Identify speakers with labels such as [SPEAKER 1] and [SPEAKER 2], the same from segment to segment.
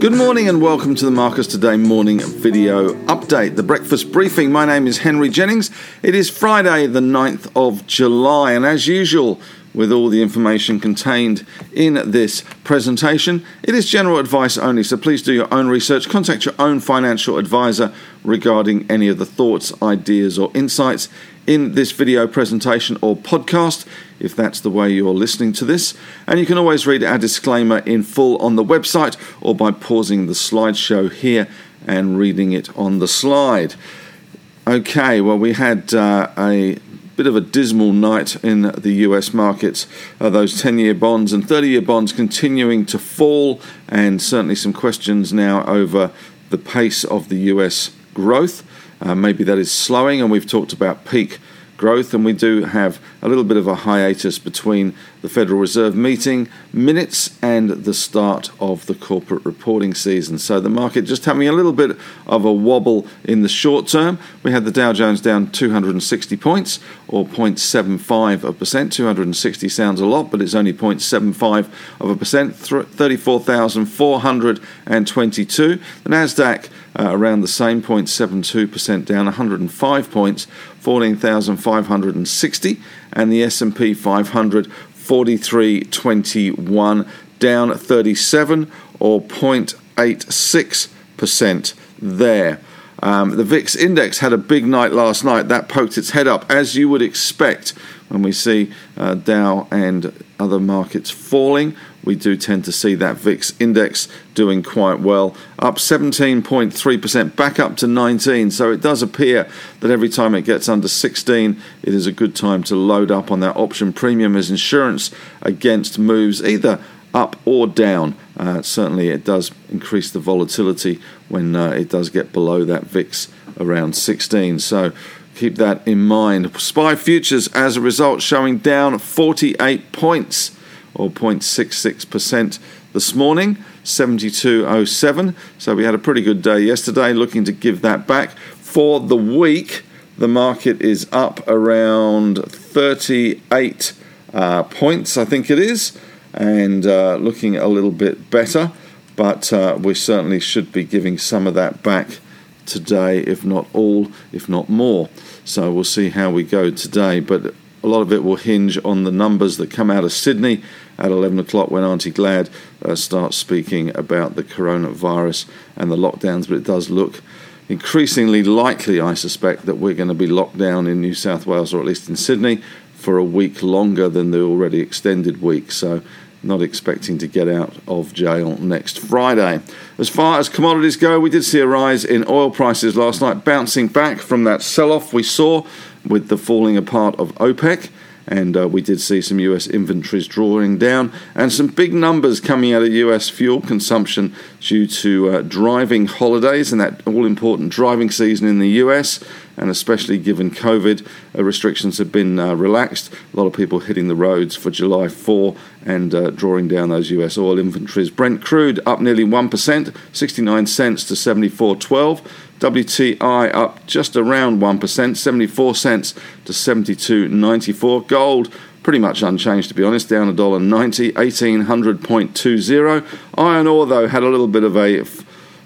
[SPEAKER 1] Good morning and welcome to the Marcus Today morning video update, the breakfast briefing. My name is Henry Jennings. It is Friday, the 9th of July, and as usual, with all the information contained in this presentation. It is general advice only, so please do your own research. Contact your own financial advisor regarding any of the thoughts, ideas, or insights in this video presentation or podcast, if that's the way you're listening to this. And you can always read our disclaimer in full on the website or by pausing the slideshow here and reading it on the slide. Okay, well, we had uh, a bit of a dismal night in the US markets. Uh, those 10 year bonds and 30 year bonds continuing to fall, and certainly some questions now over the pace of the US growth. Uh, maybe that is slowing, and we've talked about peak growth, and we do have a little bit of a hiatus between the Federal Reserve meeting minutes and the start of the corporate reporting season. So the market just having a little bit of a wobble in the short term. We had the Dow Jones down 260 points or 0.75 of percent. 260 sounds a lot, but it's only 0.75 of a percent. 34,422. The Nasdaq uh, around the same 0.72% down 105 points 14,560 and the S&P 500 4321 down 37 or 0.86% there. Um, the VIX index had a big night last night. That poked its head up, as you would expect when we see uh, Dow and other markets falling we do tend to see that VIX index doing quite well, up 17.3%, back up to 19. So it does appear that every time it gets under 16, it is a good time to load up on that option premium as insurance against moves either up or down. Uh, certainly, it does increase the volatility when uh, it does get below that VIX around 16. So keep that in mind. SPI futures, as a result, showing down 48 points or 0.66% this morning, 72.07. So we had a pretty good day yesterday, looking to give that back. For the week, the market is up around 38 uh, points, I think it is, and uh, looking a little bit better. But uh, we certainly should be giving some of that back today, if not all, if not more. So we'll see how we go today. But a lot of it will hinge on the numbers that come out of Sydney at 11 o'clock when Auntie Glad uh, starts speaking about the coronavirus and the lockdowns. But it does look increasingly likely, I suspect, that we're going to be locked down in New South Wales or at least in Sydney for a week longer than the already extended week. So, not expecting to get out of jail next Friday. As far as commodities go, we did see a rise in oil prices last night, bouncing back from that sell off we saw with the falling apart of OPEC and uh, we did see some US inventories drawing down and some big numbers coming out of US fuel consumption due to uh, driving holidays and that all important driving season in the US. And especially given COVID, uh, restrictions have been uh, relaxed. A lot of people hitting the roads for July 4 and uh, drawing down those US oil inventories. Brent crude up nearly 1%, 69 cents to 74.12. WTI up just around 1%, 74 cents to 72.94. Gold pretty much unchanged to be honest, down $1.90, 1800.20. Iron ore though had a little bit of a,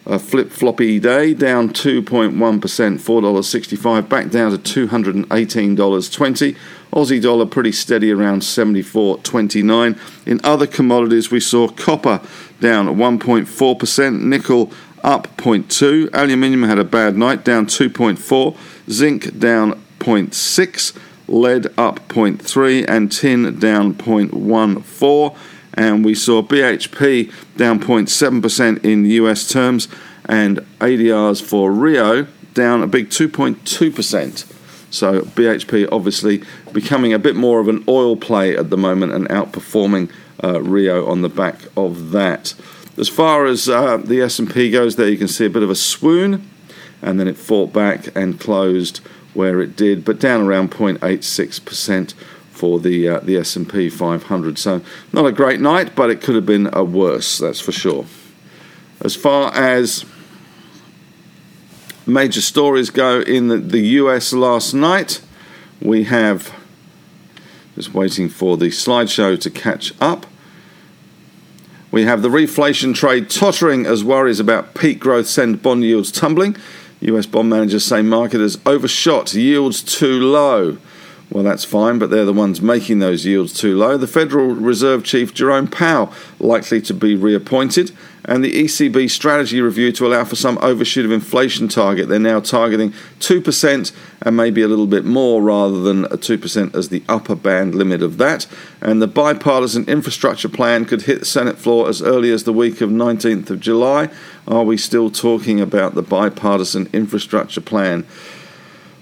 [SPEAKER 1] a flip floppy day, down 2.1%, $4.65, back down to $218.20. Aussie dollar pretty steady around 74.29. In other commodities, we saw copper down 1.4%, nickel up 0.2. Aluminium had a bad night, down 2.4. Zinc down 0.6. Lead up 0.3. And tin down 0.14. And we saw BHP down 0.7% in US terms. And ADRs for Rio down a big 2.2%. So BHP obviously becoming a bit more of an oil play at the moment and outperforming uh, Rio on the back of that. As far as uh, the S&P goes, there you can see a bit of a swoon, and then it fought back and closed where it did, but down around 0.86% for the uh, the S&P 500. So not a great night, but it could have been a worse, that's for sure. As far as major stories go in the, the US last night, we have just waiting for the slideshow to catch up. We have the reflation trade tottering as worries about peak growth send bond yields tumbling. US bond managers say market has overshot, yields too low. Well, that's fine, but they're the ones making those yields too low. The Federal Reserve Chief Jerome Powell likely to be reappointed, and the ECB strategy review to allow for some overshoot of inflation target. They're now targeting 2% and maybe a little bit more rather than a 2% as the upper band limit of that. And the bipartisan infrastructure plan could hit the Senate floor as early as the week of 19th of July. Are we still talking about the bipartisan infrastructure plan?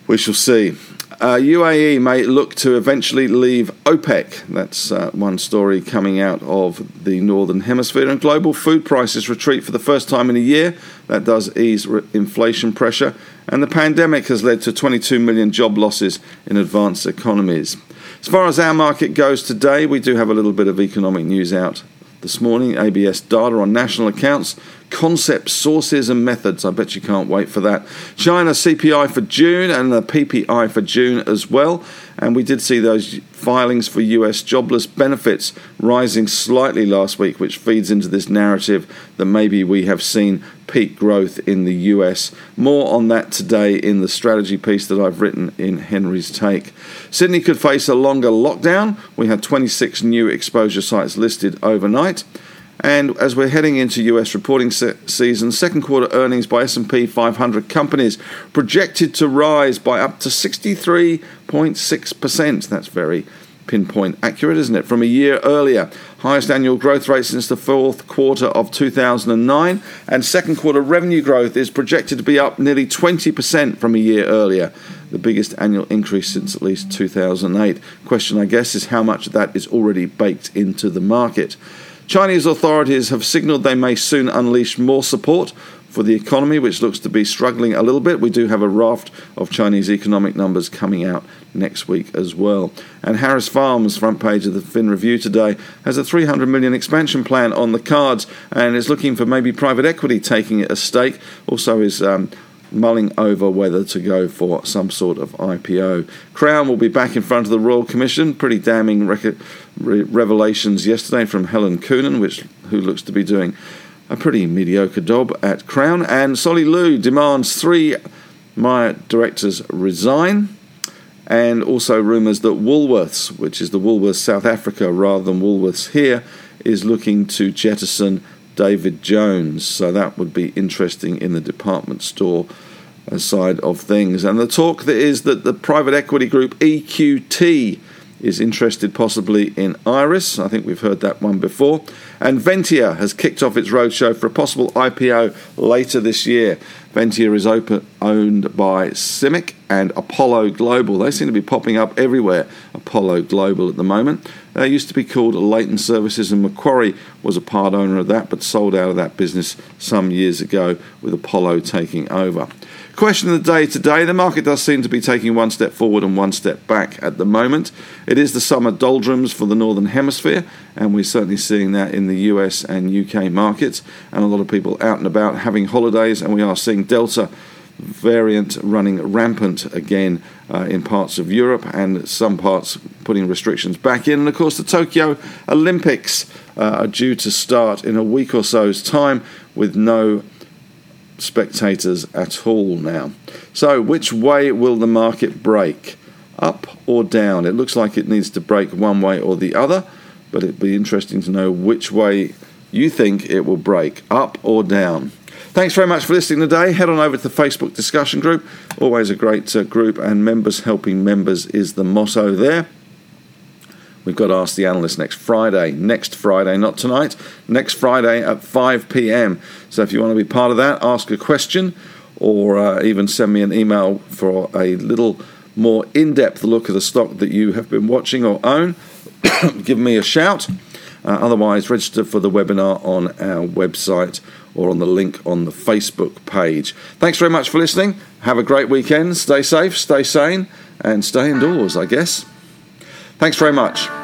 [SPEAKER 1] We shall see. Uh, UAE may look to eventually leave OPEC. That's uh, one story coming out of the Northern Hemisphere. And global food prices retreat for the first time in a year. That does ease re- inflation pressure. And the pandemic has led to 22 million job losses in advanced economies. As far as our market goes today, we do have a little bit of economic news out this morning. ABS data on national accounts concepts, sources, and methods. I bet you can't wait for that. China CPI for June and the PPI for June as well. And we did see those filings for US jobless benefits rising slightly last week, which feeds into this narrative that maybe we have seen peak growth in the US. More on that today in the strategy piece that I've written in Henry's Take. Sydney could face a longer lockdown. We had 26 new exposure sites listed overnight. And as we're heading into US reporting se- season, second quarter earnings by S&P 500 companies projected to rise by up to 63.6%. That's very pinpoint accurate, isn't it? From a year earlier. Highest annual growth rate since the fourth quarter of 2009. And second quarter revenue growth is projected to be up nearly 20% from a year earlier. The biggest annual increase since at least 2008. Question, I guess, is how much of that is already baked into the market. Chinese authorities have signalled they may soon unleash more support for the economy, which looks to be struggling a little bit. We do have a raft of Chinese economic numbers coming out next week as well. And Harris Farms, front page of the Fin Review today, has a 300 million expansion plan on the cards and is looking for maybe private equity taking a stake. Also, is um, mulling over whether to go for some sort of IPO. Crown will be back in front of the Royal Commission. Pretty damning rec- re- revelations yesterday from Helen Coonan, which who looks to be doing a pretty mediocre job at Crown. And Solly Lew demands three Myer directors resign. And also rumours that Woolworths, which is the Woolworths South Africa rather than Woolworths here, is looking to jettison David Jones. So that would be interesting in the department store uh, side of things. And the talk that is that the private equity group EQT is interested possibly in Iress. I think we've heard that one before. And Ventia has kicked off its roadshow for a possible IPO later this year. Ventia is open, owned by CIMIC and Apollo Global. They seem to be popping up everywhere, Apollo Global at the moment. They used to be called Leighton Services, and Macquarie was a part owner of that, but sold out of that business some years ago with Apollo taking over. Question of the day today the market does seem to be taking one step forward and one step back at the moment. It is the summer doldrums for the Northern Hemisphere, and we're certainly seeing that in the US and UK markets, and a lot of people out and about having holidays, and we are seeing Delta variant running rampant again uh, in parts of Europe and some parts putting restrictions back in. And of course, the Tokyo Olympics uh, are due to start in a week or so's time with no spectators at all now. So, which way will the market break? Up or down? It looks like it needs to break one way or the other, but it'd be interesting to know which way you think it will break, up or down. Thanks very much for listening today. Head on over to the Facebook discussion group. Always a great uh, group, and members helping members is the motto there. We've got to Ask the Analyst next Friday. Next Friday, not tonight. Next Friday at 5 p.m. So if you want to be part of that, ask a question or uh, even send me an email for a little more in depth look at the stock that you have been watching or own, give me a shout. Uh, otherwise, register for the webinar on our website or on the link on the Facebook page. Thanks very much for listening. Have a great weekend. Stay safe, stay sane, and stay indoors, I guess. Thanks very much.